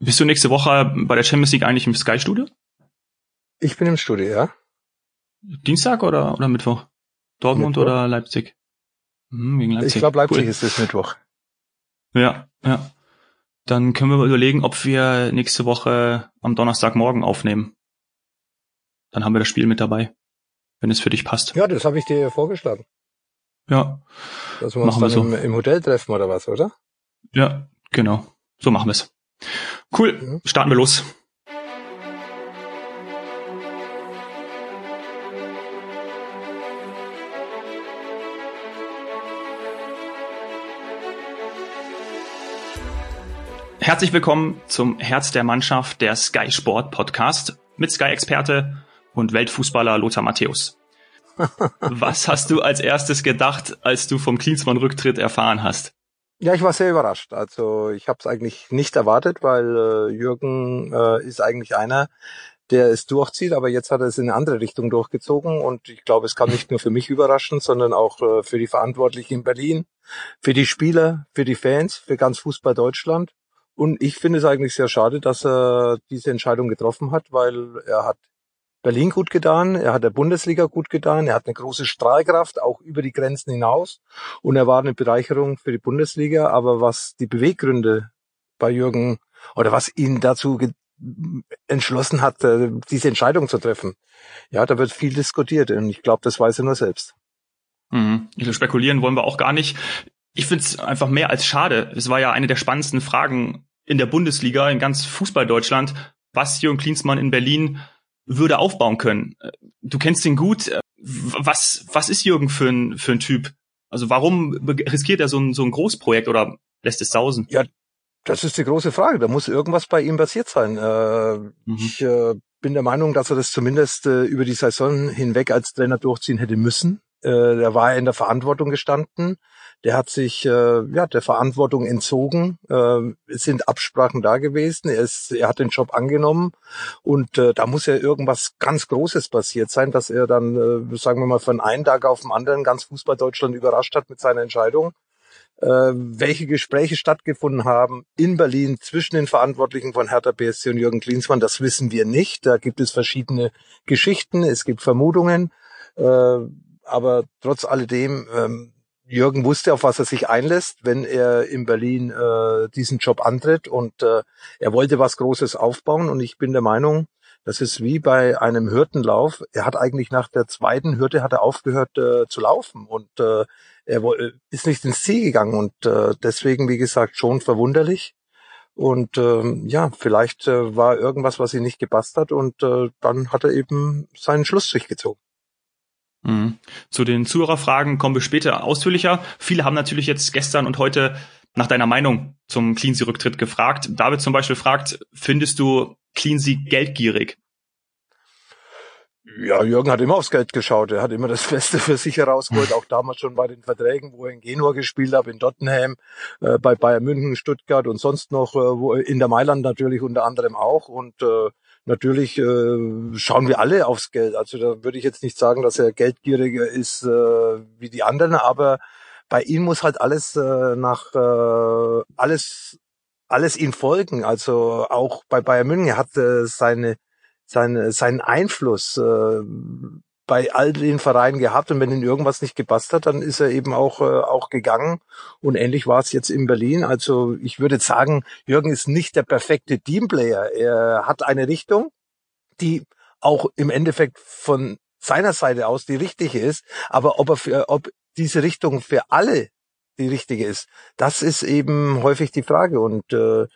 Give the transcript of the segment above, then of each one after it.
Bist du nächste Woche bei der Champions League eigentlich im Sky-Studio? Ich bin im Studio, ja. Dienstag oder, oder Mittwoch? Dortmund Mittwoch. oder Leipzig? Hm, wegen Leipzig. Ich glaube, Leipzig cool. ist es Mittwoch. Ja, ja. Dann können wir mal überlegen, ob wir nächste Woche am Donnerstagmorgen aufnehmen. Dann haben wir das Spiel mit dabei, wenn es für dich passt. Ja, das habe ich dir vorgeschlagen. Ja. Dass wir uns machen dann wir so. im, im, Hotel treffen oder was, oder? Ja, genau. So machen wir es. Cool. Starten wir los. Herzlich willkommen zum Herz der Mannschaft der Sky Sport Podcast mit Sky-Experte und Weltfußballer Lothar Matthäus. Was hast du als erstes gedacht, als du vom Klinsmann-Rücktritt erfahren hast? Ja, ich war sehr überrascht. Also ich habe es eigentlich nicht erwartet, weil äh, Jürgen äh, ist eigentlich einer, der es durchzieht, aber jetzt hat er es in eine andere Richtung durchgezogen und ich glaube, es kam nicht nur für mich überraschend, sondern auch äh, für die Verantwortlichen in Berlin, für die Spieler, für die Fans, für ganz Fußball Deutschland. Und ich finde es eigentlich sehr schade, dass er diese Entscheidung getroffen hat, weil er hat Berlin gut getan, er hat der Bundesliga gut getan, er hat eine große Strahlkraft, auch über die Grenzen hinaus. Und er war eine Bereicherung für die Bundesliga. Aber was die Beweggründe bei Jürgen oder was ihn dazu entschlossen hat, äh, diese Entscheidung zu treffen, ja, da wird viel diskutiert. Und ich glaube, das weiß er nur selbst. Mhm. Spekulieren wollen wir auch gar nicht. Ich finde es einfach mehr als schade. Es war ja eine der spannendsten Fragen in der Bundesliga, in ganz Fußball Deutschland, was Jürgen Klinsmann in Berlin würde aufbauen können. Du kennst ihn gut. Was, was ist Jürgen für ein, für ein Typ? Also warum riskiert er so ein, so ein Großprojekt oder lässt es sausen? Ja, das ist die große Frage. Da muss irgendwas bei ihm passiert sein. Äh, mhm. Ich äh, bin der Meinung, dass er das zumindest äh, über die Saison hinweg als Trainer durchziehen hätte müssen. Äh, da war er in der Verantwortung gestanden der hat sich äh, ja der Verantwortung entzogen. Äh, es sind Absprachen da gewesen. Er, ist, er hat den Job angenommen und äh, da muss ja irgendwas ganz Großes passiert sein, dass er dann, äh, sagen wir mal, von einem Tag auf den anderen ganz Fußball Deutschland überrascht hat mit seiner Entscheidung. Äh, welche Gespräche stattgefunden haben in Berlin zwischen den Verantwortlichen von Hertha BSC und Jürgen Klinsmann, das wissen wir nicht. Da gibt es verschiedene Geschichten, es gibt Vermutungen. Äh, aber trotz alledem ähm, Jürgen wusste, auf was er sich einlässt, wenn er in Berlin äh, diesen Job antritt und äh, er wollte was Großes aufbauen und ich bin der Meinung, das ist wie bei einem Hürdenlauf. Er hat eigentlich nach der zweiten Hürde hat er aufgehört äh, zu laufen und äh, er ist nicht ins Ziel gegangen und äh, deswegen, wie gesagt, schon verwunderlich. Und ähm, ja, vielleicht äh, war irgendwas, was ihm nicht gepasst hat und äh, dann hat er eben seinen Schlussstrich gezogen. Mhm. Zu den Zuhörerfragen kommen wir später ausführlicher. Viele haben natürlich jetzt gestern und heute nach deiner Meinung zum Cleansea-Rücktritt gefragt. David zum Beispiel fragt, findest du Cleansea geldgierig? Ja, Jürgen hat immer aufs Geld geschaut. Er hat immer das Beste für sich herausgeholt. Auch damals schon bei den Verträgen, wo er in Genua gespielt hat, in Tottenham, äh, bei Bayern München, Stuttgart und sonst noch, äh, wo in der Mailand natürlich unter anderem auch. Und äh, natürlich äh, schauen wir alle aufs Geld. Also da würde ich jetzt nicht sagen, dass er geldgieriger ist äh, wie die anderen, aber bei ihm muss halt alles äh, nach äh, alles alles ihn folgen. Also auch bei Bayern München hat äh, seine seine seinen Einfluss äh, bei all den Vereinen gehabt und wenn ihm irgendwas nicht gepasst hat, dann ist er eben auch, äh, auch gegangen. Und ähnlich war es jetzt in Berlin. Also ich würde sagen, Jürgen ist nicht der perfekte Teamplayer. Er hat eine Richtung, die auch im Endeffekt von seiner Seite aus die richtige ist. Aber ob er für, ob diese Richtung für alle die richtige ist, das ist eben häufig die Frage. Und äh,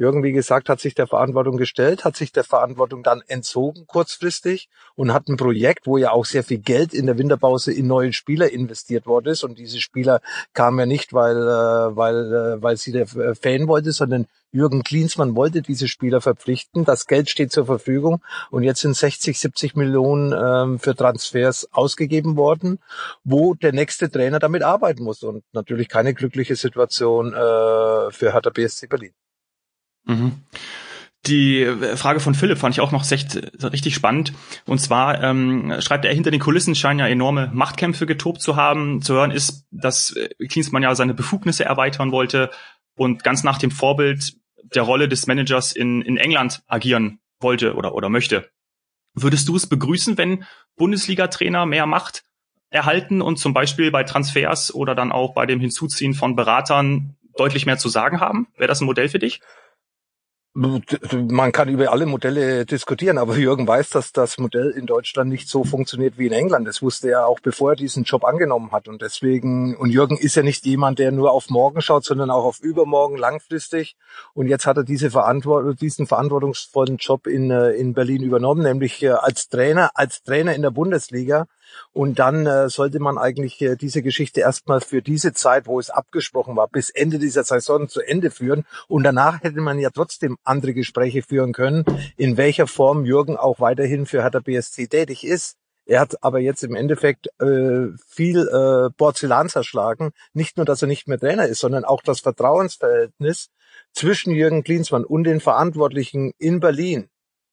Jürgen, wie gesagt, hat sich der Verantwortung gestellt, hat sich der Verantwortung dann entzogen kurzfristig und hat ein Projekt, wo ja auch sehr viel Geld in der Winterpause in neue Spieler investiert worden ist. Und diese Spieler kamen ja nicht, weil, äh, weil, äh, weil sie der Fan wollte, sondern Jürgen Klinsmann wollte diese Spieler verpflichten. Das Geld steht zur Verfügung und jetzt sind 60, 70 Millionen ähm, für Transfers ausgegeben worden, wo der nächste Trainer damit arbeiten muss. Und natürlich keine glückliche Situation äh, für Hertha BSC Berlin. Mhm. Die Frage von Philipp fand ich auch noch echt, richtig spannend. Und zwar ähm, schreibt er, hinter den Kulissen scheinen ja enorme Machtkämpfe getobt zu haben. Zu hören ist, dass Klinsmann ja seine Befugnisse erweitern wollte und ganz nach dem Vorbild der Rolle des Managers in, in England agieren wollte oder, oder möchte. Würdest du es begrüßen, wenn Bundesliga-Trainer mehr Macht erhalten und zum Beispiel bei Transfers oder dann auch bei dem Hinzuziehen von Beratern deutlich mehr zu sagen haben? Wäre das ein Modell für dich? Man kann über alle Modelle diskutieren, aber Jürgen weiß, dass das Modell in Deutschland nicht so funktioniert wie in England. Das wusste er auch, bevor er diesen Job angenommen hat. Und deswegen, und Jürgen ist ja nicht jemand, der nur auf morgen schaut, sondern auch auf übermorgen langfristig. Und jetzt hat er diese Verantwortung, diesen verantwortungsvollen Job in, äh, in Berlin übernommen, nämlich äh, als Trainer, als Trainer in der Bundesliga. Und dann äh, sollte man eigentlich äh, diese Geschichte erstmal für diese Zeit, wo es abgesprochen war, bis Ende dieser Saison zu Ende führen. Und danach hätte man ja trotzdem andere Gespräche führen können, in welcher Form Jürgen auch weiterhin für Hertha BSC tätig ist. Er hat aber jetzt im Endeffekt äh, viel äh, Porzellan zerschlagen. Nicht nur, dass er nicht mehr Trainer ist, sondern auch das Vertrauensverhältnis zwischen Jürgen Klinsmann und den Verantwortlichen in Berlin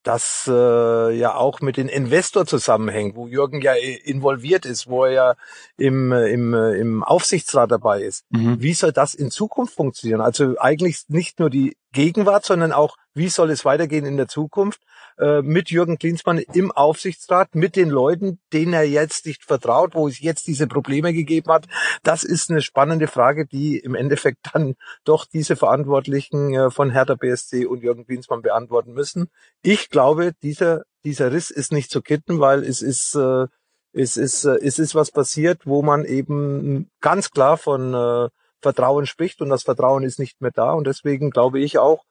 das äh, ja auch mit den Investor zusammenhängt, wo Jürgen ja involviert ist, wo er ja im, im, im Aufsichtsrat dabei ist. Mhm. Wie soll das in Zukunft funktionieren? Also eigentlich nicht nur die Gegenwart, sondern auch, wie soll es weitergehen in der Zukunft? Äh, mit Jürgen Klinsmann im Aufsichtsrat, mit den Leuten, denen er jetzt nicht vertraut, wo es jetzt diese Probleme gegeben hat. Das ist eine spannende Frage, die im Endeffekt dann doch diese Verantwortlichen äh, von Hertha BSC und Jürgen Klinsmann beantworten müssen. Ich glaube, dieser, dieser Riss ist nicht zu kitten, weil es ist, äh, es ist, es ist was passiert, wo man eben ganz klar von Vertrauen spricht und das Vertrauen ist nicht mehr da und deswegen glaube ich auch,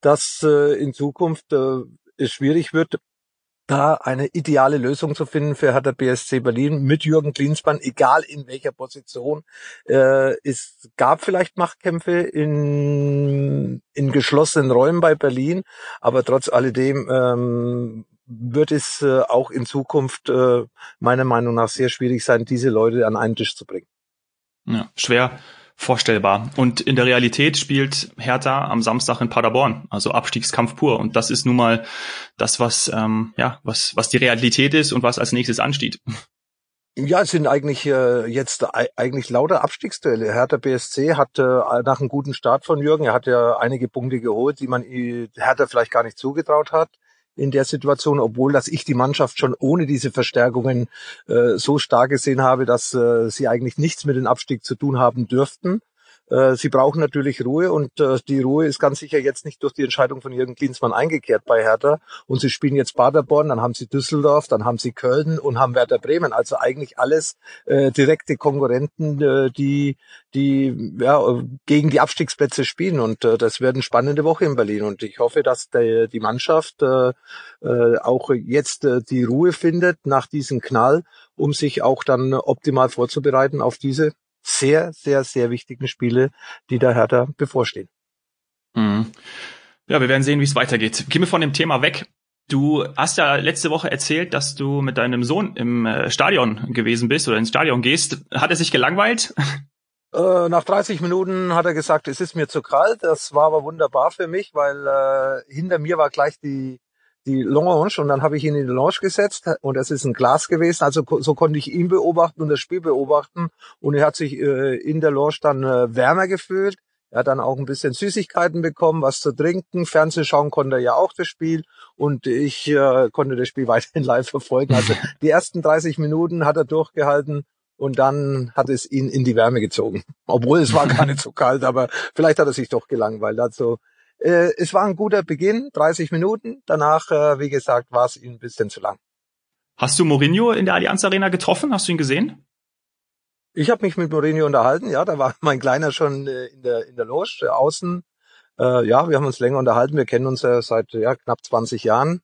dass in Zukunft es schwierig wird, da eine ideale Lösung zu finden für Hertha BSC Berlin mit Jürgen Klinsmann, egal in welcher Position. Äh, es gab vielleicht Machtkämpfe in, in geschlossenen Räumen bei Berlin, aber trotz alledem ähm, wird es äh, auch in Zukunft äh, meiner Meinung nach sehr schwierig sein, diese Leute an einen Tisch zu bringen. Ja, schwer vorstellbar. Und in der Realität spielt Hertha am Samstag in Paderborn, also Abstiegskampf pur. Und das ist nun mal das, was ähm, ja was was die Realität ist und was als nächstes ansteht. Ja, es sind eigentlich äh, jetzt eigentlich lauter Abstiegsduelle. Hertha BSC hat äh, nach einem guten Start von Jürgen, er hat ja einige Punkte geholt, die man Hertha vielleicht gar nicht zugetraut hat in der Situation, obwohl dass ich die Mannschaft schon ohne diese Verstärkungen äh, so stark gesehen habe, dass äh, sie eigentlich nichts mit dem Abstieg zu tun haben dürften. Äh, sie brauchen natürlich Ruhe und äh, die Ruhe ist ganz sicher jetzt nicht durch die Entscheidung von Jürgen Klinsmann eingekehrt bei Hertha. Und sie spielen jetzt Paderborn, dann haben sie Düsseldorf, dann haben sie Köln und haben Werder Bremen. Also eigentlich alles äh, direkte Konkurrenten, äh, die die ja, gegen die Abstiegsplätze spielen. Und äh, das wird eine spannende Woche in Berlin. Und ich hoffe, dass der, die Mannschaft äh, äh, auch jetzt äh, die Ruhe findet nach diesem Knall, um sich auch dann optimal vorzubereiten auf diese sehr, sehr, sehr wichtigen Spiele, die der Hertha bevorstehen. Mhm. Ja, wir werden sehen, wie es weitergeht. Gehen wir von dem Thema weg. Du hast ja letzte Woche erzählt, dass du mit deinem Sohn im äh, Stadion gewesen bist oder ins Stadion gehst. Hat er sich gelangweilt? Äh, nach 30 Minuten hat er gesagt, es ist mir zu kalt. Das war aber wunderbar für mich, weil äh, hinter mir war gleich die die Lounge und dann habe ich ihn in die Lounge gesetzt und es ist ein Glas gewesen, also so konnte ich ihn beobachten und das Spiel beobachten und er hat sich äh, in der Lounge dann äh, wärmer gefühlt. Er hat dann auch ein bisschen Süßigkeiten bekommen, was zu trinken. Fernseh schauen konnte er ja auch das Spiel und ich äh, konnte das Spiel weiterhin live verfolgen. Also die ersten 30 Minuten hat er durchgehalten und dann hat es ihn in die Wärme gezogen. Obwohl es war gar nicht so kalt, aber vielleicht hat er sich doch gelangweilt. Also äh, es war ein guter Beginn, 30 Minuten. Danach, äh, wie gesagt, war es ihm ein bisschen zu lang. Hast du Mourinho in der Allianz Arena getroffen? Hast du ihn gesehen? Ich habe mich mit Mourinho unterhalten. Ja, da war mein Kleiner schon äh, in der in der Loge äh, außen. Äh, ja, wir haben uns länger unterhalten. Wir kennen uns ja seit ja, knapp 20 Jahren.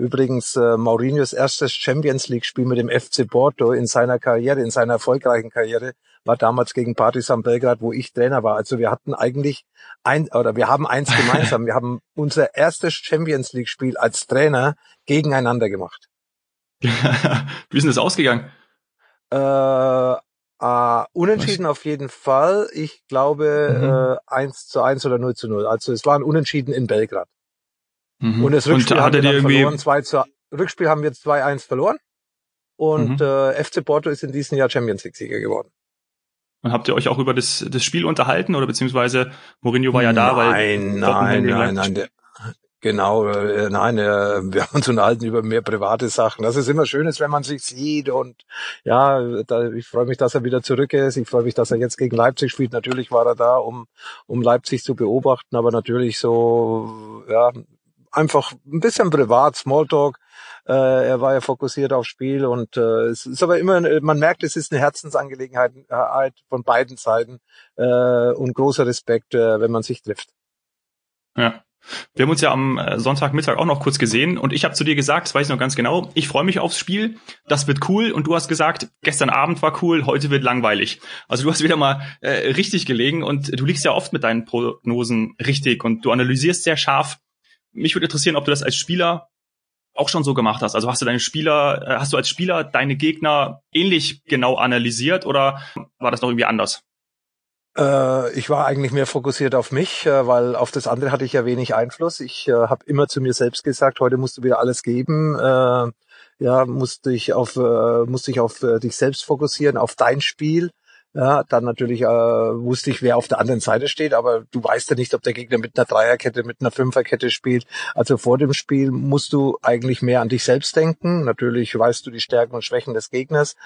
Übrigens äh, Mourinhos erstes Champions League Spiel mit dem FC Porto in seiner Karriere, in seiner erfolgreichen Karriere, war damals gegen Partizan Belgrad, wo ich Trainer war. Also wir hatten eigentlich ein oder wir haben eins gemeinsam. wir haben unser erstes Champions League Spiel als Trainer gegeneinander gemacht. Wie ist denn das ausgegangen? Äh, äh, unentschieden Was? auf jeden Fall. Ich glaube mhm. äh, 1 zu 1 oder 0 zu 0. Also es war ein Unentschieden in Belgrad. Mhm. Und das Rückspiel und haben wir dann verloren. 2 zu, Rückspiel haben wir 2-1 verloren. Und mhm. äh, FC Porto ist in diesem Jahr Champions League Sieger geworden. Und habt ihr euch auch über das, das Spiel unterhalten oder beziehungsweise Mourinho war ja da, nein, weil nein, nein, nein, der, Genau, äh, nein, äh, wir haben uns unterhalten über mehr private Sachen. Das ist immer schön, ist, wenn man sich sieht und ja, da, ich freue mich, dass er wieder zurück ist. Ich freue mich, dass er jetzt gegen Leipzig spielt. Natürlich war er da, um um Leipzig zu beobachten, aber natürlich so ja einfach ein bisschen privat, Smalltalk. Äh, er war ja fokussiert aufs Spiel und äh, es ist aber immer, man merkt, es ist eine Herzensangelegenheit äh, von beiden Seiten äh, und großer Respekt, äh, wenn man sich trifft. Ja. Wir haben uns ja am äh, Sonntagmittag auch noch kurz gesehen und ich habe zu dir gesagt, das weiß ich noch ganz genau, ich freue mich aufs Spiel, das wird cool und du hast gesagt, gestern Abend war cool, heute wird langweilig. Also du hast wieder mal äh, richtig gelegen und du liegst ja oft mit deinen Prognosen richtig und du analysierst sehr scharf. Mich würde interessieren, ob du das als Spieler auch schon so gemacht hast. Also hast du deine Spieler, äh, hast du als Spieler deine Gegner ähnlich genau analysiert oder war das noch irgendwie anders? Äh, ich war eigentlich mehr fokussiert auf mich, äh, weil auf das andere hatte ich ja wenig Einfluss. Ich äh, habe immer zu mir selbst gesagt, heute musst du wieder alles geben. Äh, ja, musste ich auf, äh, musste ich auf dich selbst fokussieren, auf dein Spiel. Ja, dann natürlich äh, wusste ich, wer auf der anderen Seite steht, aber du weißt ja nicht, ob der Gegner mit einer Dreierkette, mit einer Fünferkette spielt. Also vor dem Spiel musst du eigentlich mehr an dich selbst denken. Natürlich weißt du die Stärken und Schwächen des Gegners,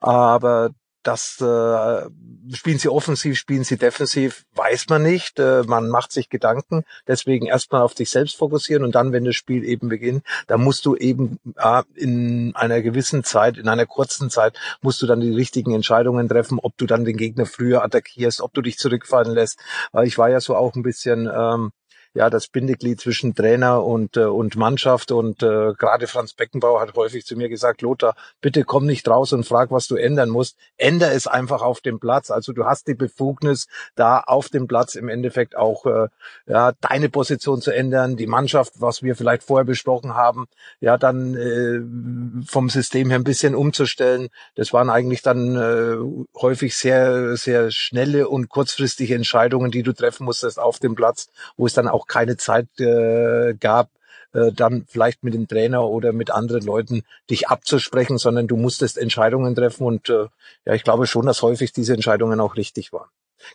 aber das äh, spielen sie offensiv, spielen sie defensiv, weiß man nicht. Äh, man macht sich Gedanken. Deswegen erstmal auf dich selbst fokussieren und dann, wenn das Spiel eben beginnt, da musst du eben äh, in einer gewissen Zeit, in einer kurzen Zeit, musst du dann die richtigen Entscheidungen treffen, ob du dann den Gegner früher attackierst, ob du dich zurückfallen lässt. Weil ich war ja so auch ein bisschen ähm, ja das Bindeglied zwischen Trainer und äh, und Mannschaft und äh, gerade Franz Beckenbauer hat häufig zu mir gesagt, Lothar, bitte komm nicht raus und frag, was du ändern musst. Änder es einfach auf dem Platz. Also du hast die Befugnis, da auf dem Platz im Endeffekt auch äh, ja deine Position zu ändern, die Mannschaft, was wir vielleicht vorher besprochen haben, ja dann äh, vom System her ein bisschen umzustellen. Das waren eigentlich dann äh, häufig sehr sehr schnelle und kurzfristige Entscheidungen, die du treffen musstest auf dem Platz, wo es dann auch keine Zeit äh, gab, äh, dann vielleicht mit dem Trainer oder mit anderen Leuten dich abzusprechen, sondern du musstest Entscheidungen treffen und äh, ja, ich glaube schon, dass häufig diese Entscheidungen auch richtig waren.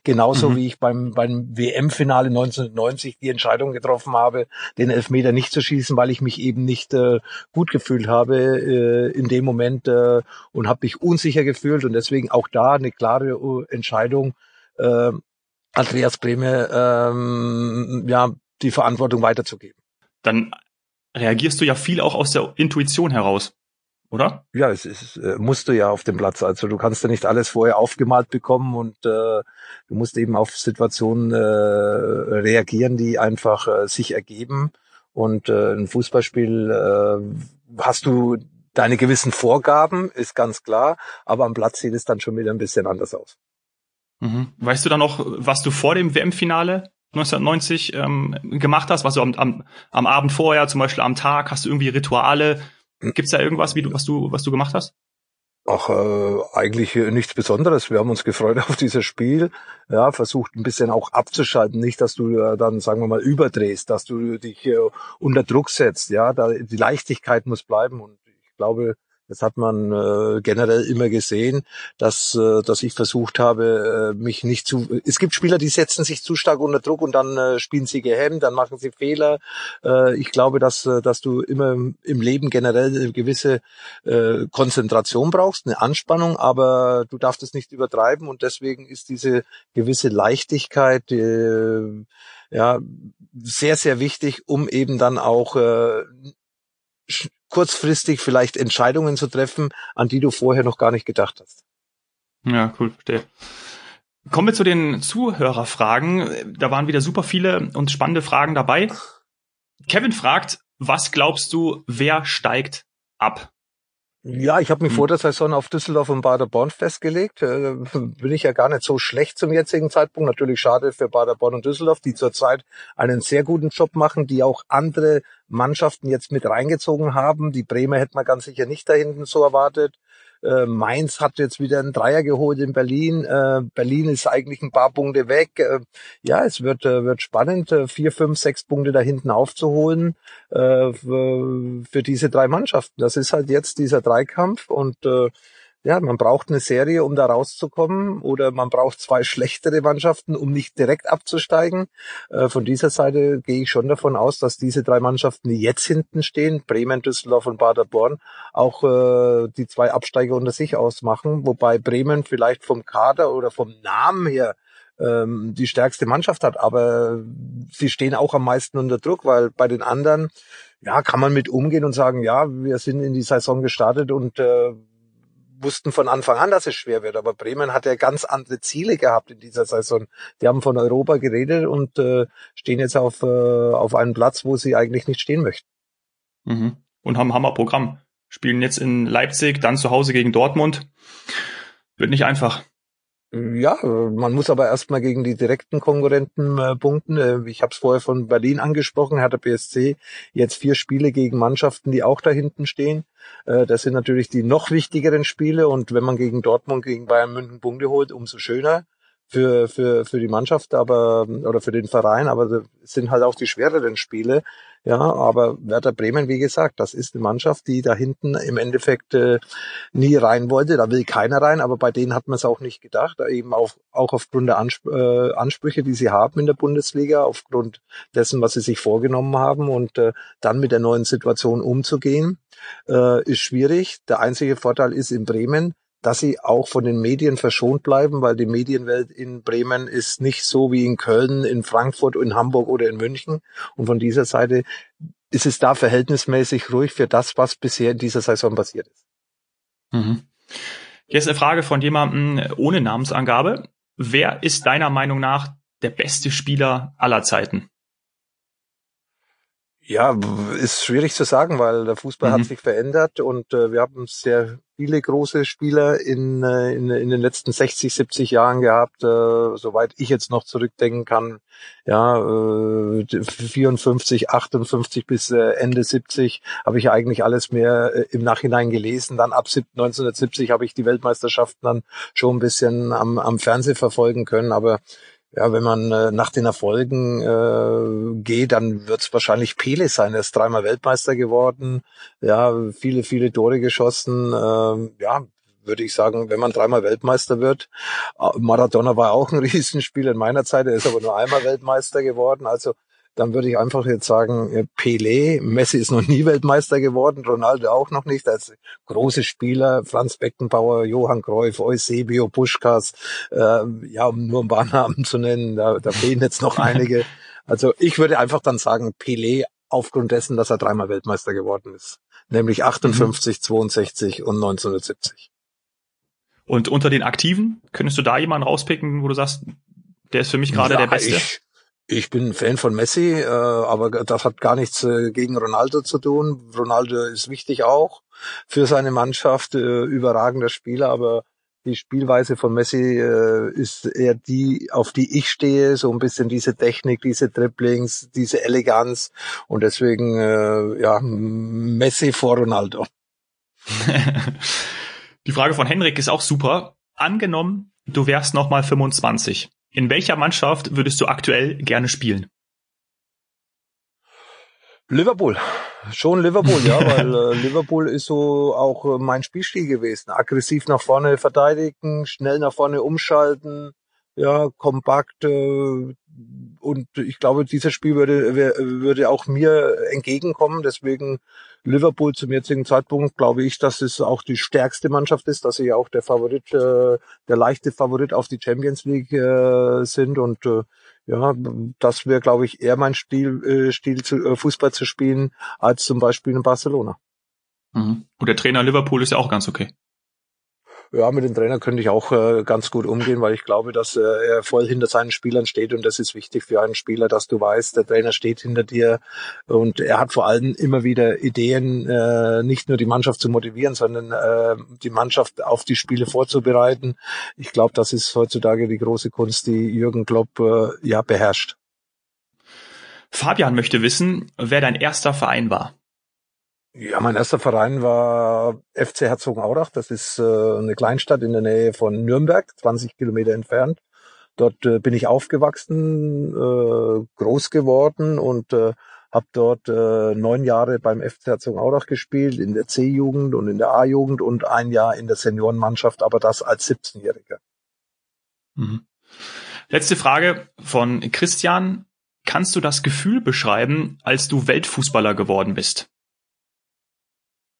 Genauso mhm. wie ich beim, beim WM-Finale 1990 die Entscheidung getroffen habe, den Elfmeter nicht zu schießen, weil ich mich eben nicht äh, gut gefühlt habe äh, in dem Moment äh, und habe mich unsicher gefühlt und deswegen auch da eine klare äh, Entscheidung, äh, Andreas Brehme ähm, ja die Verantwortung weiterzugeben. Dann reagierst du ja viel auch aus der Intuition heraus, oder? Ja, es ist, äh, musst du ja auf dem Platz. Also du kannst ja nicht alles vorher aufgemalt bekommen und äh, du musst eben auf Situationen äh, reagieren, die einfach äh, sich ergeben. Und äh, ein Fußballspiel äh, hast du deine gewissen Vorgaben, ist ganz klar, aber am Platz sieht es dann schon wieder ein bisschen anders aus. Mhm. Weißt du dann noch, was du vor dem WM-Finale 1990 ähm, gemacht hast? Was du am, am, am Abend vorher, zum Beispiel am Tag, hast du irgendwie Rituale? Gibt's da irgendwas, wie du, was du, was du gemacht hast? Ach, äh, eigentlich nichts Besonderes. Wir haben uns gefreut auf dieses Spiel. Ja, versucht ein bisschen auch abzuschalten. Nicht, dass du äh, dann, sagen wir mal, überdrehst, dass du dich äh, unter Druck setzt. Ja, da, die Leichtigkeit muss bleiben. Und ich glaube, das hat man äh, generell immer gesehen, dass, äh, dass ich versucht habe, äh, mich nicht zu. Es gibt Spieler, die setzen sich zu stark unter Druck und dann äh, spielen sie gehemmt, dann machen sie Fehler. Äh, ich glaube, dass, äh, dass du immer im Leben generell eine gewisse äh, Konzentration brauchst, eine Anspannung, aber du darfst es nicht übertreiben und deswegen ist diese gewisse Leichtigkeit äh, ja sehr, sehr wichtig, um eben dann auch äh, kurzfristig vielleicht Entscheidungen zu treffen, an die du vorher noch gar nicht gedacht hast. Ja, cool, verstehe. Kommen wir zu den Zuhörerfragen. Da waren wieder super viele und spannende Fragen dabei. Kevin fragt, was glaubst du, wer steigt ab? Ja, ich habe mich hm. vor der Saison auf Düsseldorf und Baderborn festgelegt. Äh, bin ich ja gar nicht so schlecht zum jetzigen Zeitpunkt. Natürlich schade für Baderborn und Düsseldorf, die zurzeit einen sehr guten Job machen, die auch andere Mannschaften jetzt mit reingezogen haben. Die Bremer hätte man ganz sicher nicht da hinten so erwartet. Äh, Mainz hat jetzt wieder einen Dreier geholt in Berlin. Äh, Berlin ist eigentlich ein paar Punkte weg. Äh, ja, es wird, äh, wird spannend, äh, vier, fünf, sechs Punkte da hinten aufzuholen äh, für, für, diese drei Mannschaften. Das ist halt jetzt dieser Dreikampf und ja, man braucht eine Serie, um da rauszukommen, oder man braucht zwei schlechtere Mannschaften, um nicht direkt abzusteigen. Äh, von dieser Seite gehe ich schon davon aus, dass diese drei Mannschaften, die jetzt hinten stehen, Bremen, Düsseldorf und Paderborn, auch äh, die zwei Absteiger unter sich ausmachen, wobei Bremen vielleicht vom Kader oder vom Namen her ähm, die stärkste Mannschaft hat, aber sie stehen auch am meisten unter Druck, weil bei den anderen ja kann man mit umgehen und sagen, ja, wir sind in die Saison gestartet und äh, wussten von Anfang an, dass es schwer wird. Aber Bremen hat ja ganz andere Ziele gehabt in dieser Saison. Die haben von Europa geredet und äh, stehen jetzt auf, äh, auf einem Platz, wo sie eigentlich nicht stehen möchten. Mhm. Und haben Hammerprogramm. Spielen jetzt in Leipzig, dann zu Hause gegen Dortmund. Wird nicht einfach. Ja, man muss aber erstmal gegen die direkten Konkurrenten äh, punkten. Äh, ich habe es vorher von Berlin angesprochen, hat der BSC jetzt vier Spiele gegen Mannschaften, die auch da hinten stehen. Äh, das sind natürlich die noch wichtigeren Spiele und wenn man gegen Dortmund, gegen Bayern München Punkte holt, umso schöner für, für, für die Mannschaft, aber, oder für den Verein, aber es sind halt auch die schwereren Spiele. Ja, aber Werder Bremen, wie gesagt, das ist eine Mannschaft, die da hinten im Endeffekt äh, nie rein wollte. Da will keiner rein, aber bei denen hat man es auch nicht gedacht. Eben auch, auch aufgrund der Ansp äh, Ansprüche, die sie haben in der Bundesliga, aufgrund dessen, was sie sich vorgenommen haben und äh, dann mit der neuen Situation umzugehen, äh, ist schwierig. Der einzige Vorteil ist in Bremen, dass sie auch von den Medien verschont bleiben, weil die Medienwelt in Bremen ist nicht so wie in Köln, in Frankfurt, in Hamburg oder in München. Und von dieser Seite ist es da verhältnismäßig ruhig für das, was bisher in dieser Saison passiert ist. Mhm. Ist eine Frage von jemandem ohne Namensangabe. Wer ist deiner Meinung nach der beste Spieler aller Zeiten? Ja, ist schwierig zu sagen, weil der Fußball mhm. hat sich verändert und äh, wir haben sehr viele große Spieler in, äh, in, in den letzten 60, 70 Jahren gehabt, äh, soweit ich jetzt noch zurückdenken kann. Ja, äh, 54, 58 bis äh, Ende 70 habe ich eigentlich alles mehr äh, im Nachhinein gelesen. Dann ab 1970 habe ich die Weltmeisterschaften dann schon ein bisschen am, am Fernseh verfolgen können, aber ja, wenn man äh, nach den Erfolgen äh, geht, dann wird es wahrscheinlich Pele sein. Er ist dreimal Weltmeister geworden, ja, viele, viele Tore geschossen. Äh, ja, würde ich sagen, wenn man dreimal Weltmeister wird. Äh, Maradona war auch ein Riesenspiel in meiner Zeit, er ist aber nur einmal Weltmeister geworden. Also dann würde ich einfach jetzt sagen, äh, Pelé, Messi ist noch nie Weltmeister geworden, Ronaldo auch noch nicht, als große Spieler, Franz Beckenbauer, Johann Cruyff, Eusebio, Puschkas, äh, ja, um nur ein paar Namen zu nennen, da, da fehlen jetzt noch einige. Also ich würde einfach dann sagen, Pelé aufgrund dessen, dass er dreimal Weltmeister geworden ist, nämlich 58, mhm. 62 und 1970. Und unter den Aktiven, könntest du da jemanden rauspicken, wo du sagst, der ist für mich gerade ja, der Beste? Ich, ich bin Fan von Messi, äh, aber das hat gar nichts äh, gegen Ronaldo zu tun. Ronaldo ist wichtig auch für seine Mannschaft, äh, überragender Spieler, aber die Spielweise von Messi äh, ist eher die, auf die ich stehe, so ein bisschen diese Technik, diese Dribblings, diese Eleganz und deswegen äh, ja Messi vor Ronaldo. die Frage von Henrik ist auch super. Angenommen, du wärst noch mal 25 in welcher Mannschaft würdest du aktuell gerne spielen? Liverpool. Schon Liverpool, ja, weil äh, Liverpool ist so auch äh, mein Spielstil gewesen. Aggressiv nach vorne verteidigen, schnell nach vorne umschalten, ja, kompakt. Äh, und ich glaube, dieses Spiel würde, würde auch mir entgegenkommen. Deswegen Liverpool zum jetzigen Zeitpunkt glaube ich, dass es auch die stärkste Mannschaft ist, dass sie auch der Favorit, äh, der leichte Favorit auf die Champions League äh, sind und äh, ja, das wäre, glaube ich, eher mein Stil, äh, Stil zu, äh, Fußball zu spielen, als zum Beispiel in Barcelona. Mhm. Und der Trainer Liverpool ist ja auch ganz okay. Ja, mit dem Trainer könnte ich auch äh, ganz gut umgehen, weil ich glaube, dass äh, er voll hinter seinen Spielern steht und das ist wichtig für einen Spieler, dass du weißt, der Trainer steht hinter dir und er hat vor allem immer wieder Ideen, äh, nicht nur die Mannschaft zu motivieren, sondern äh, die Mannschaft auf die Spiele vorzubereiten. Ich glaube, das ist heutzutage die große Kunst, die Jürgen Klopp äh, ja beherrscht. Fabian möchte wissen, wer dein erster Verein war. Ja, mein erster Verein war FC Herzogenaurach. Das ist äh, eine Kleinstadt in der Nähe von Nürnberg, 20 Kilometer entfernt. Dort äh, bin ich aufgewachsen, äh, groß geworden und äh, habe dort äh, neun Jahre beim FC Herzogenaurach gespielt, in der C-Jugend und in der A-Jugend und ein Jahr in der Seniorenmannschaft, aber das als 17-Jähriger. Mhm. Letzte Frage von Christian. Kannst du das Gefühl beschreiben, als du Weltfußballer geworden bist?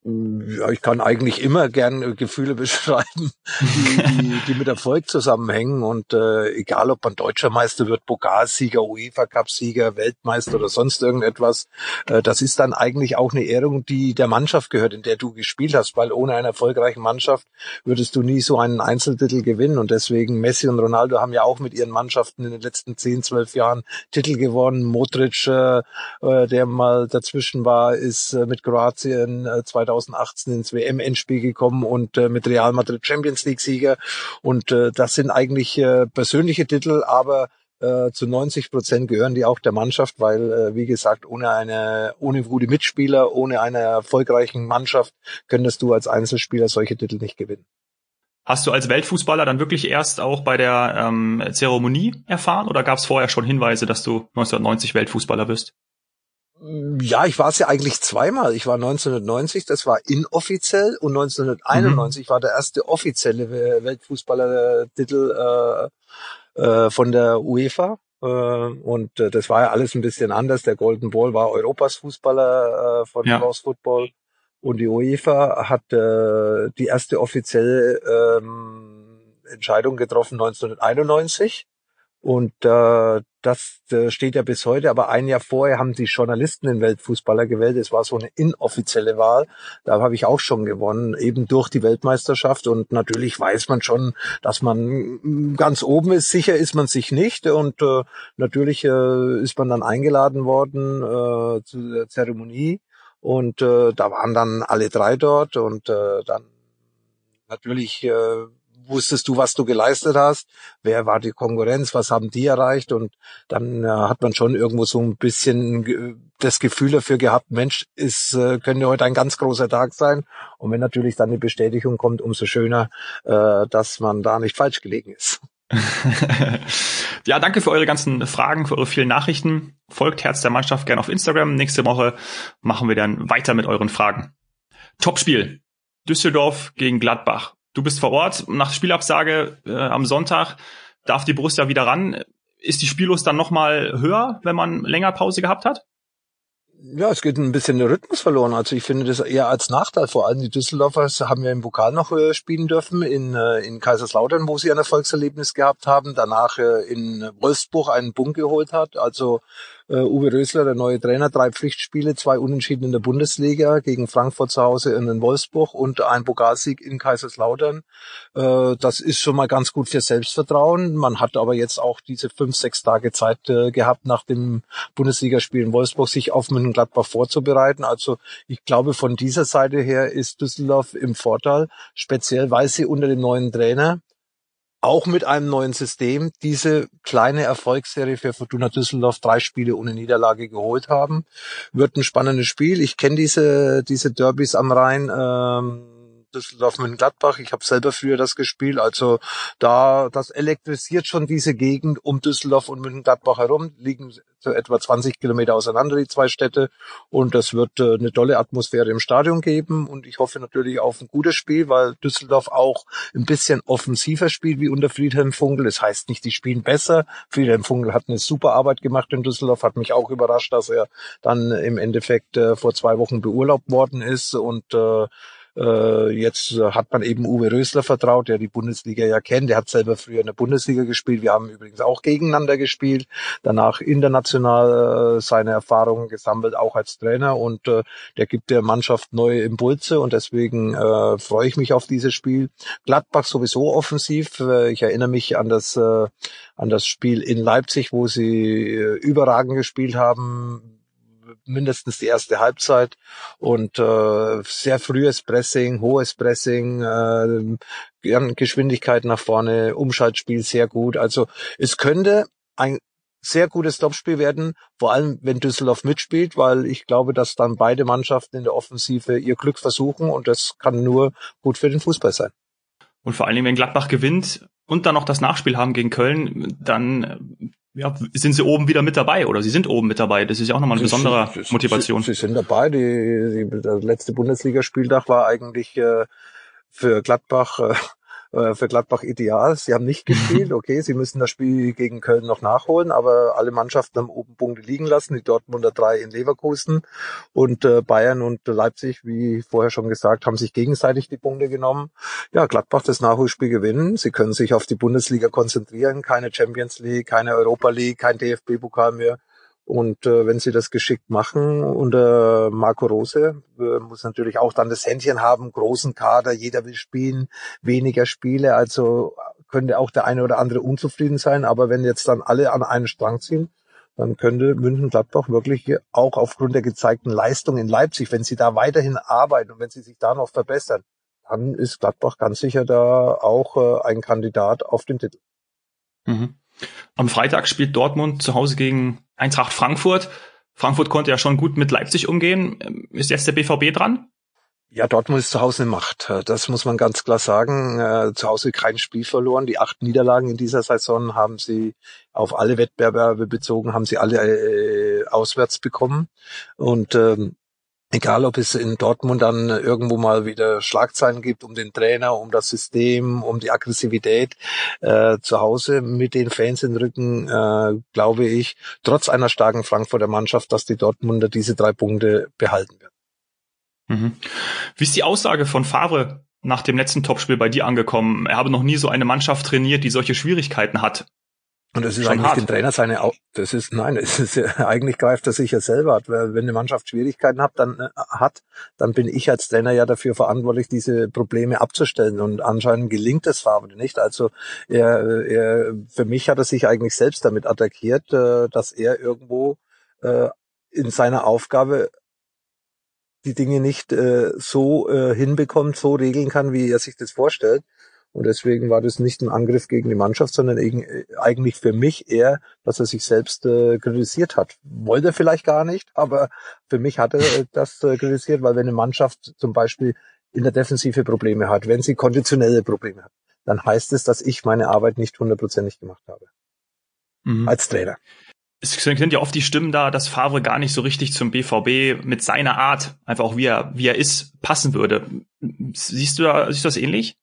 Ja, ich kann eigentlich immer gern Gefühle beschreiben, die, die, die mit Erfolg zusammenhängen. Und äh, egal, ob man deutscher Meister wird, Pokalsieger, UEFA-Cup-Sieger, Weltmeister oder sonst irgendetwas, äh, das ist dann eigentlich auch eine Ehrung, die der Mannschaft gehört, in der du gespielt hast. Weil ohne eine erfolgreiche Mannschaft würdest du nie so einen Einzeltitel gewinnen. Und deswegen Messi und Ronaldo haben ja auch mit ihren Mannschaften in den letzten zehn, zwölf Jahren Titel gewonnen. Modric, äh, äh der mal dazwischen war, ist äh, mit Kroatien äh, 2000 2018 ins WM-Endspiel gekommen und äh, mit Real Madrid Champions League-Sieger. Und äh, das sind eigentlich äh, persönliche Titel, aber äh, zu 90 Prozent gehören die auch der Mannschaft, weil, äh, wie gesagt, ohne eine, ohne gute Mitspieler, ohne eine erfolgreichen Mannschaft könntest du als Einzelspieler solche Titel nicht gewinnen. Hast du als Weltfußballer dann wirklich erst auch bei der ähm, Zeremonie erfahren oder gab es vorher schon Hinweise, dass du 1990 Weltfußballer bist? Ja, ich war es ja eigentlich zweimal. Ich war 1990, das war inoffiziell, und 1991 mhm. war der erste offizielle Weltfußballertitel äh, äh, von der UEFA. Äh, und äh, das war ja alles ein bisschen anders. Der Golden Ball war Europas Fußballer äh, von ja. Cross Football. Und die UEFA hat äh, die erste offizielle ähm, Entscheidung getroffen 1991. Und äh, das äh, steht ja bis heute, aber ein Jahr vorher haben die Journalisten den Weltfußballer gewählt. Es war so eine inoffizielle Wahl. Da habe ich auch schon gewonnen, eben durch die Weltmeisterschaft. Und natürlich weiß man schon, dass man ganz oben ist. Sicher ist man sich nicht. Und äh, natürlich äh, ist man dann eingeladen worden äh, zu der Zeremonie. Und äh, da waren dann alle drei dort und äh, dann natürlich äh, wusstest du, was du geleistet hast, wer war die Konkurrenz, was haben die erreicht und dann äh, hat man schon irgendwo so ein bisschen das Gefühl dafür gehabt, Mensch, es äh, könnte heute ein ganz großer Tag sein und wenn natürlich dann die Bestätigung kommt, umso schöner, äh, dass man da nicht falsch gelegen ist. ja, danke für eure ganzen Fragen, für eure vielen Nachrichten. Folgt Herz der Mannschaft gerne auf Instagram. Nächste Woche machen wir dann weiter mit euren Fragen. Topspiel. Düsseldorf gegen Gladbach. Du bist vor Ort. Nach Spielabsage äh, am Sonntag darf die Borussia wieder ran. Ist die Spiellust dann nochmal höher, wenn man länger Pause gehabt hat? Ja, es geht ein bisschen der Rhythmus verloren. Also ich finde das eher als Nachteil. Vor allem die Düsseldorfers haben ja im Pokal noch äh, spielen dürfen in, äh, in Kaiserslautern, wo sie ein Erfolgserlebnis gehabt haben. Danach äh, in Wolfsburg einen Punkt geholt hat. Also äh, Uwe Rösler, der neue Trainer, drei Pflichtspiele, zwei Unentschieden in der Bundesliga gegen Frankfurt zu Hause in Wolfsburg und ein Pokalsieg in Kaiserslautern. Äh, das ist schon mal ganz gut für Selbstvertrauen. Man hat aber jetzt auch diese fünf, sechs Tage Zeit äh, gehabt, nach dem Bundesligaspiel in Wolfsburg sich auf Mönchengladbach vorzubereiten. Also ich glaube, von dieser Seite her ist Düsseldorf im Vorteil, speziell weil sie unter dem neuen Trainer auch mit einem neuen System diese kleine Erfolgsserie für Fortuna Düsseldorf drei Spiele ohne Niederlage geholt haben. Wird ein spannendes Spiel. Ich kenne diese, diese Derbys am Rhein. Ähm, Düsseldorf mit Gladbach. Ich habe selber früher das gespielt. Also da das elektrisiert schon diese Gegend um Düsseldorf und München-Gladbach herum. Liegen so etwa 20 Kilometer auseinander die zwei Städte und das wird äh, eine tolle Atmosphäre im Stadion geben und ich hoffe natürlich auf ein gutes Spiel, weil Düsseldorf auch ein bisschen offensiver spielt wie unter Friedhelm Funkel. Das heißt nicht, die spielen besser. Friedhelm Funkel hat eine super Arbeit gemacht in Düsseldorf, hat mich auch überrascht, dass er dann im Endeffekt äh, vor zwei Wochen beurlaubt worden ist und äh, äh, jetzt hat man eben Uwe Rösler vertraut, der die Bundesliga ja kennt. Der hat selber früher in der Bundesliga gespielt. Wir haben übrigens auch gegeneinander gespielt. Danach international äh, seine Erfahrungen gesammelt, auch als Trainer. Und äh, der gibt der Mannschaft neue Impulse. Und deswegen äh, freue ich mich auf dieses Spiel. Gladbach sowieso offensiv. Äh, ich erinnere mich an das, äh, an das Spiel in Leipzig, wo sie äh, überragend gespielt haben mindestens die erste Halbzeit und äh, sehr frühes Pressing, hohes Pressing, äh, Geschwindigkeit nach vorne, Umschaltspiel sehr gut. Also es könnte ein sehr gutes Topspiel werden, vor allem wenn Düsseldorf mitspielt, weil ich glaube, dass dann beide Mannschaften in der Offensive ihr Glück versuchen und das kann nur gut für den Fußball sein. Und vor allen Dingen, wenn Gladbach gewinnt und dann noch das Nachspiel haben gegen Köln, dann ja, sind sie oben wieder mit dabei oder sie sind oben mit dabei. Das ist ja auch nochmal eine besondere sie, sie, Motivation. Sie, sie, sind dabei. Die, die, der letzte Bundesligaspieltag war eigentlich äh, für Gladbach äh, äh, für Gladbach ideal. Sie haben nicht gespielt, okay, sie müssen das Spiel gegen Köln noch nachholen, aber alle Mannschaften haben oben Punkte liegen lassen, die Dortmunder drei in Leverkusen und äh, Bayern und Leipzig, wie vorher schon gesagt, haben sich gegenseitig die Punkte genommen. Ja, Gladbach das Nachholspiel gewinnen. Sie können sich auf die Bundesliga konzentrieren, keine Champions League, keine Europa League, kein DFB-Pokal mehr. Und äh, wenn sie das geschickt machen unter Marco Rose, äh, muss natürlich auch dann das Händchen haben, großen Kader, jeder will spielen, weniger Spiele, also könnte auch der eine oder andere unzufrieden sein. Aber wenn jetzt dann alle an einen Strang ziehen, dann könnte München-Gladbach wirklich auch aufgrund der gezeigten Leistung in Leipzig, wenn sie da weiterhin arbeiten und wenn sie sich da noch verbessern, dann ist Gladbach ganz sicher da auch äh, ein Kandidat auf den Titel. Mhm. Am Freitag spielt Dortmund zu Hause gegen Eintracht Frankfurt. Frankfurt konnte ja schon gut mit Leipzig umgehen. Ähm, ist jetzt der BVB dran? Ja, Dortmund ist zu Hause eine Macht. Das muss man ganz klar sagen. Äh, zu Hause kein Spiel verloren. Die acht Niederlagen in dieser Saison haben sie auf alle Wettbewerbe bezogen, haben sie alle äh, auswärts bekommen. Und ähm, egal ob es in Dortmund dann irgendwo mal wieder Schlagzeilen gibt um den Trainer, um das System, um die Aggressivität äh, zu Hause mit den Fans in Rücken, äh, glaube ich, trotz einer starken Frankfurter Mannschaft, dass die Dortmunder diese drei Punkte behalten werden. Mhm. Wie ist die Aussage von Favre nach dem letzten Topspiel bei dir angekommen? Er habe noch nie so eine Mannschaft trainiert, die solche Schwierigkeiten hat. Und das ist Schon eigentlich hart. dem Trainer seine, Au das ist, nein, es ist ja, eigentlich greift er sich ja selber hat. Wenn eine Mannschaft Schwierigkeiten hat, dann, äh, hat, dann bin ich als Trainer ja dafür verantwortlich, diese Probleme abzustellen. Und anscheinend gelingt das Favre nicht. Also er, er, für mich hat er sich eigentlich selbst damit attackiert, äh, dass er irgendwo äh, in seiner Aufgabe die Dinge nicht so hinbekommt, so regeln kann, wie er sich das vorstellt. Und deswegen war das nicht ein Angriff gegen die Mannschaft, sondern eigentlich für mich eher, dass er sich selbst äh, kritisiert hat. Wollte er vielleicht gar nicht, aber für mich hat er das äh, kritisiert, weil wenn eine Mannschaft zum Beispiel in der Defensive Probleme hat, wenn sie konditionelle Probleme hat, dann heißt es, dass ich meine Arbeit nicht hundertprozentig gemacht habe. Mhm. Als Trainer. Es sind ja oft die Stimmen da, dass Favre gar nicht so richtig zum BVB mit seiner Art, einfach auch wie er, wie er ist, passen würde. Siehst du, da, siehst du das ähnlich?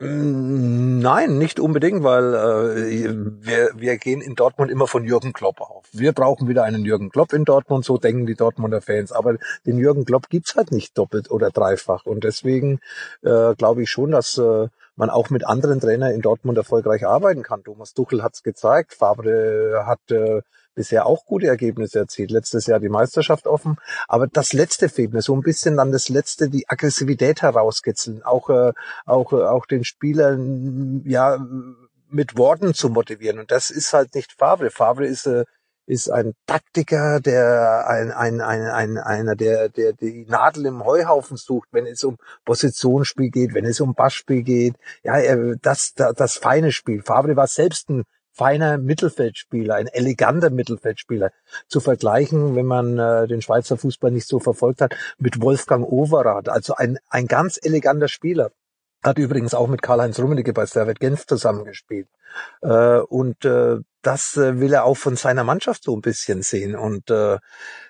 Mm, nein, nicht unbedingt, weil äh, wir, wir gehen in Dortmund immer von Jürgen Klopp auf. Wir brauchen wieder einen Jürgen Klopp in Dortmund, so denken die Dortmunder Fans. Aber den Jürgen Klopp gibt's halt nicht doppelt oder dreifach. Und deswegen äh, glaube ich schon, dass äh, man auch mit anderen Trainern in Dortmund erfolgreich arbeiten kann. Thomas Tuchel hat's gezeigt, Fabre hat äh, bisher auch gute Ergebnisse erzielt. Letztes Jahr die Meisterschaft offen. Aber das letzte fehlt mir. So ein bisschen dann das letzte, die Aggressivität herauskitzeln. Auch, äh, auch, äh, auch den Spielern, ja, mit Worten zu motivieren. Und das ist halt nicht Favre. Favre ist, äh, ist ein Taktiker, der ein, ein, ein, ein, einer, der, der die Nadel im Heuhaufen sucht, wenn es um Positionsspiel geht, wenn es um Bassspiel geht. Ja, das, das, das feine Spiel. Favre war selbst ein feiner Mittelfeldspieler, ein eleganter Mittelfeldspieler. Zu vergleichen, wenn man äh, den Schweizer Fußball nicht so verfolgt hat, mit Wolfgang Overath, also ein, ein ganz eleganter Spieler. Hat übrigens auch mit Karl-Heinz Rummenigge bei Servet Genf zusammengespielt. Äh, und äh, das äh, will er auch von seiner Mannschaft so ein bisschen sehen. Und äh,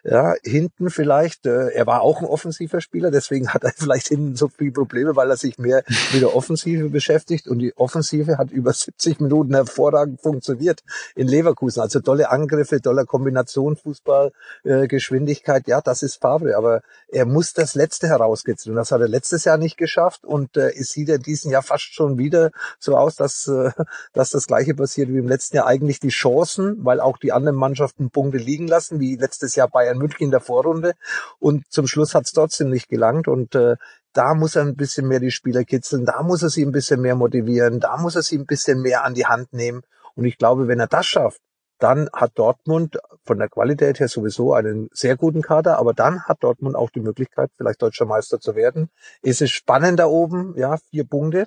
ja, hinten vielleicht, äh, er war auch ein offensiver Spieler, deswegen hat er vielleicht hinten so viele Probleme, weil er sich mehr mit der Offensive beschäftigt. Und die Offensive hat über 70 Minuten hervorragend funktioniert in Leverkusen. Also tolle Angriffe, toller Kombination, Fußball, äh, Geschwindigkeit. Ja, das ist Favre, aber er muss das Letzte herauskitzeln. Das hat er letztes Jahr nicht geschafft. Und äh, es sieht in diesem Jahr fast schon wieder so aus, dass, äh, dass das Gleiche passiert wie im letzten Jahr. Eigentlich die Chancen, weil auch die anderen Mannschaften Punkte liegen lassen, wie letztes Jahr Bayern München in der Vorrunde. Und zum Schluss hat es trotzdem nicht gelangt. Und äh, da muss er ein bisschen mehr die Spieler kitzeln, da muss er sie ein bisschen mehr motivieren, da muss er sie ein bisschen mehr an die Hand nehmen. Und ich glaube, wenn er das schafft, dann hat Dortmund von der Qualität her sowieso einen sehr guten Kader, aber dann hat Dortmund auch die Möglichkeit, vielleicht deutscher Meister zu werden. Es ist spannend da oben, ja, vier Punkte,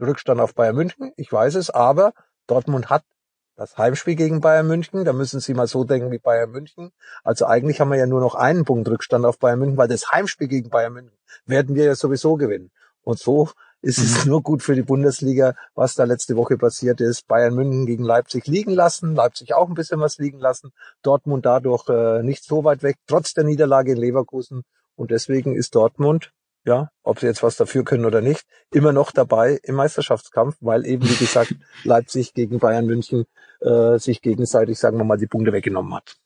Rückstand auf Bayern München, ich weiß es, aber Dortmund hat das Heimspiel gegen Bayern München, da müssen Sie mal so denken wie Bayern München. Also eigentlich haben wir ja nur noch einen Punkt Rückstand auf Bayern München, weil das Heimspiel gegen Bayern München werden wir ja sowieso gewinnen. Und so Es mhm. ist nur gut für die Bundesliga, was da letzte Woche passiert ist. Bayern München gegen Leipzig liegen lassen, Leipzig auch ein bisschen was liegen lassen, Dortmund dadurch äh, nicht so weit weg, trotz der Niederlage in Leverkusen. Und deswegen ist Dortmund, ja, ob sie jetzt was dafür können oder nicht, immer noch dabei im Meisterschaftskampf, weil eben, wie gesagt, Leipzig gegen Bayern München äh, sich gegenseitig, sagen wir mal, die Punkte weggenommen hat.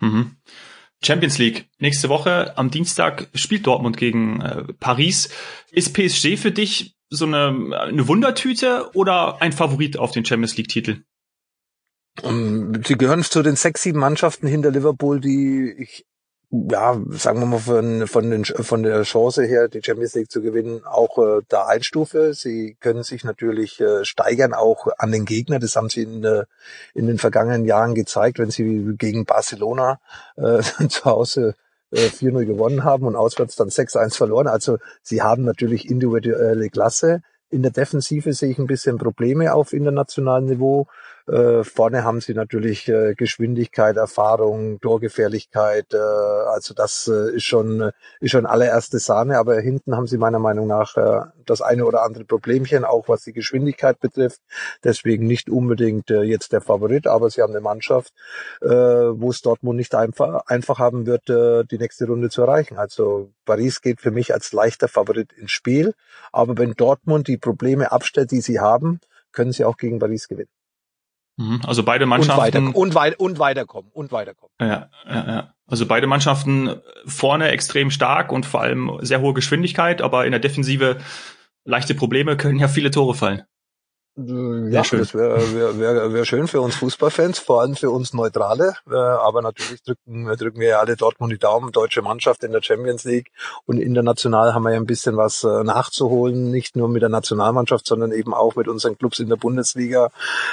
Mhm. Champions League. Nächste Woche am Dienstag spielt Dortmund gegen äh, Paris. Ist PSG für dich so eine, eine Wundertüte oder ein Favorit auf den Champions League Titel? Sie gehören zu den sechs, sieben Mannschaften hinter Liverpool, die ich ja, sagen wir mal, von, von, den, von der Chance her, die Champions League zu gewinnen, auch äh, da Einstufe. Sie können sich natürlich äh, steigern, auch an den Gegner. Das haben sie in, äh, in den vergangenen Jahren gezeigt, wenn sie gegen Barcelona äh, zu Hause äh, 4-0 gewonnen haben und auswärts dann 6-1 verloren. Also sie haben natürlich individuelle Klasse. In der Defensive sehe ich ein bisschen Probleme auf internationalem Niveau. Äh, vorne haben sie natürlich äh, Geschwindigkeit, Erfahrung, Torgefährlichkeit. Äh, also das äh, ist schon ist schon allererste Sahne. Aber hinten haben sie meiner Meinung nach äh, das eine oder andere Problemchen, auch was die Geschwindigkeit betrifft. Deswegen nicht unbedingt jetzt der Favorit, aber sie haben eine Mannschaft, wo es Dortmund nicht einfach einfach haben wird, die nächste Runde zu erreichen. Also Paris geht für mich als leichter Favorit ins Spiel. Aber wenn Dortmund die Probleme abstellt, die sie haben, können sie auch gegen Paris gewinnen. Mhm. Also beide Mannschaften. Und, weiter, und, wei und weiterkommen. Und weiterkommen. Ja, ja, ja. Also beide Mannschaften vorne extrem stark und vor allem sehr hohe Geschwindigkeit, aber in der Defensive leichte Probleme können ja viele Tore fallen. Äh, ja, schön. das wäre wär, wär, wär schön für uns Fußballfans, vor allem für uns Neutrale. Äh, aber natürlich drücken, drücken wir ja alle Dortmund die Daumen, deutsche Mannschaft in der Champions League. Und international haben wir ja ein bisschen was äh, nachzuholen, nicht nur mit der Nationalmannschaft, sondern eben auch mit unseren Clubs in der Bundesliga.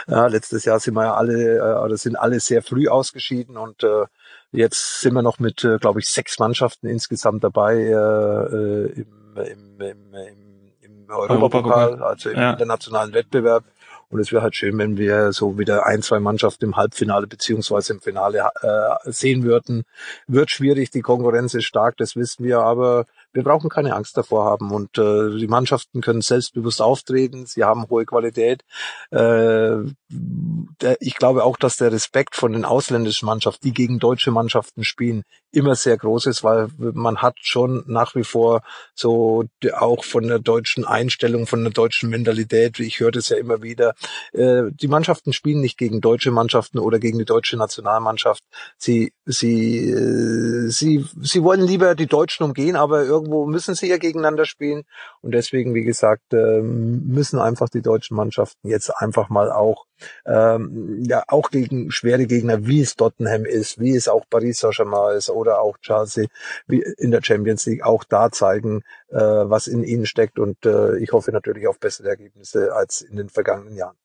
Ja, letztes Jahr sind wir ja alle, oder sind alle sehr früh ausgeschieden und Jetzt sind wir noch mit, glaube ich, sechs Mannschaften insgesamt dabei im, im, im, im Europapokal, also im ja. internationalen Wettbewerb. Und es wäre halt schön, wenn wir so wieder ein, zwei Mannschaften im Halbfinale beziehungsweise im Finale äh, sehen würden. Wird schwierig, die Konkurrenz ist stark, das wissen wir, aber wir brauchen keine Angst davor haben und äh, die Mannschaften können selbstbewusst auftreten, sie haben hohe Qualität. Äh, der, ich glaube auch, dass der Respekt von den ausländischen Mannschaften, die gegen deutsche Mannschaften spielen, immer sehr groß ist, weil man hat schon nach wie vor so auch von der deutschen Einstellung, von der deutschen Mentalität, ich höre das ja immer wieder, äh, die Mannschaften spielen nicht gegen deutsche Mannschaften oder gegen die deutsche Nationalmannschaft. Sie, sie, äh, sie, sie wollen lieber die Deutschen umgehen, aber irgendwie irgendwo müssen sie ja gegeneinander spielen. Und deswegen, wie gesagt, ähm, müssen einfach die deutschen Mannschaften jetzt einfach mal auch, ähm, ja, auch gegen schwere Gegner, wie es Tottenham ist, wie es auch Paris Saint-Germain ist oder auch Chelsea, wie in der Champions League auch da zeigen, äh, was in ihnen steckt. Und äh, ich hoffe natürlich auf bessere Ergebnisse als in den vergangenen Jahren.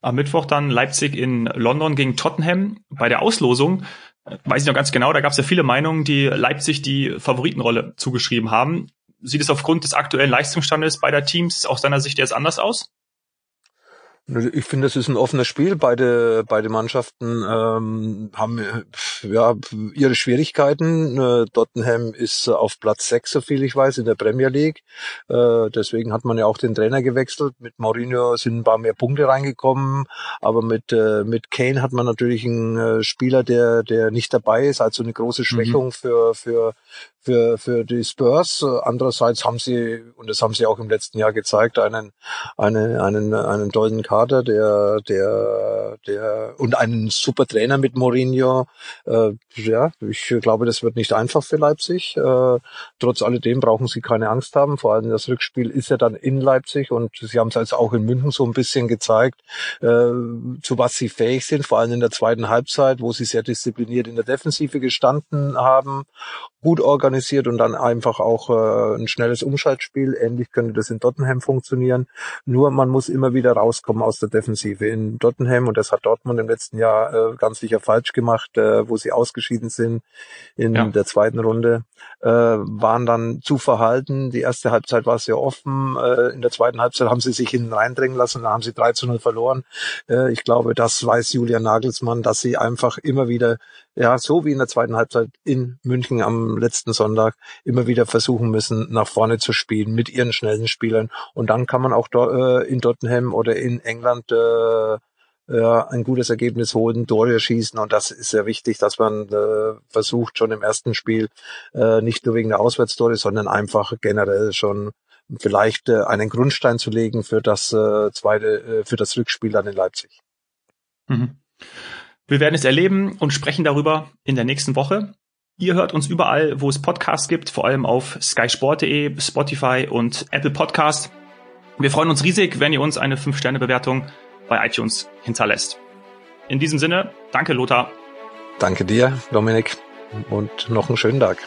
Am Mittwoch dann Leipzig in London gegen Tottenham. Bei der Auslosung weiß ich noch ganz genau, da gab es ja viele Meinungen, die Leipzig die Favoritenrolle zugeschrieben haben. Sieht es aufgrund des aktuellen Leistungsstandes beider Teams aus deiner Sicht jetzt anders aus? Ich finde, es ist ein offenes Spiel. Beide, beide Mannschaften ähm, haben ja ihre Schwierigkeiten. Äh, Tottenham ist auf Platz 6, so viel ich weiß, in der Premier League. Äh, deswegen hat man ja auch den Trainer gewechselt. Mit Mourinho sind ein paar mehr Punkte reingekommen, aber mit äh, mit Kane hat man natürlich einen äh, Spieler, der der nicht dabei ist, also eine große mhm. Schwächung mhm. für für für, für die Spurs. Andererseits haben sie, und das haben sie auch im letzten Jahr gezeigt, einen, einen, einen, einen tollen Kader, der, der, der, und einen super Trainer mit Mourinho. Äh, ja, ich glaube, das wird nicht einfach für Leipzig. Äh, trotz alledem brauchen sie keine Angst haben. Vor allem das Rückspiel ist ja dann in Leipzig und sie haben es jetzt auch in München so ein bisschen gezeigt, äh, zu was sie fähig sind, vor allem in der zweiten Halbzeit, wo sie sehr diszipliniert in der Defensive gestanden haben gut organisiert und dann einfach auch äh, ein schnelles Umschaltspiel. Ähnlich könnte das in Tottenham funktionieren. Nur man muss immer wieder rauskommen aus der Defensive. In Tottenham, und das hat Dortmund im letzten Jahr äh, ganz sicher falsch gemacht, äh, wo sie ausgeschieden sind in ja. der zweiten Runde, äh, waren dann zu verhalten. Die erste Halbzeit war sehr offen. Äh, in der zweiten Halbzeit haben sie sich hinten reindrängen lassen. Da haben sie 3 zu 0 verloren. Äh, ich glaube, das weiß Julian Nagelsmann, dass sie einfach immer wieder ja, so wie in der zweiten Halbzeit in München am letzten Sonntag immer wieder versuchen müssen, nach vorne zu spielen mit ihren schnellen Spielern. Und dann kann man auch äh, in Tottenham oder in England äh, ja, ein gutes Ergebnis holen, Tore schießen und das ist sehr wichtig, dass man äh, versucht schon im ersten Spiel äh, nicht nur wegen der Auswärtstore, sondern einfach generell schon vielleicht äh, einen Grundstein zu legen für das äh, zweite, äh, für das Rückspiel dann in Leipzig. Mhm. Wir werden es erleben und sprechen darüber in der nächsten Woche. Ihr hört uns überall, wo es Podcasts gibt, vor allem auf skysport.de, Spotify und Apple Podcast. Wir freuen uns riesig, wenn ihr uns eine 5-Sterne-Bewertung bei iTunes hinterlässt. In diesem Sinne, danke Lothar. Danke dir, Dominik, und noch einen schönen Tag.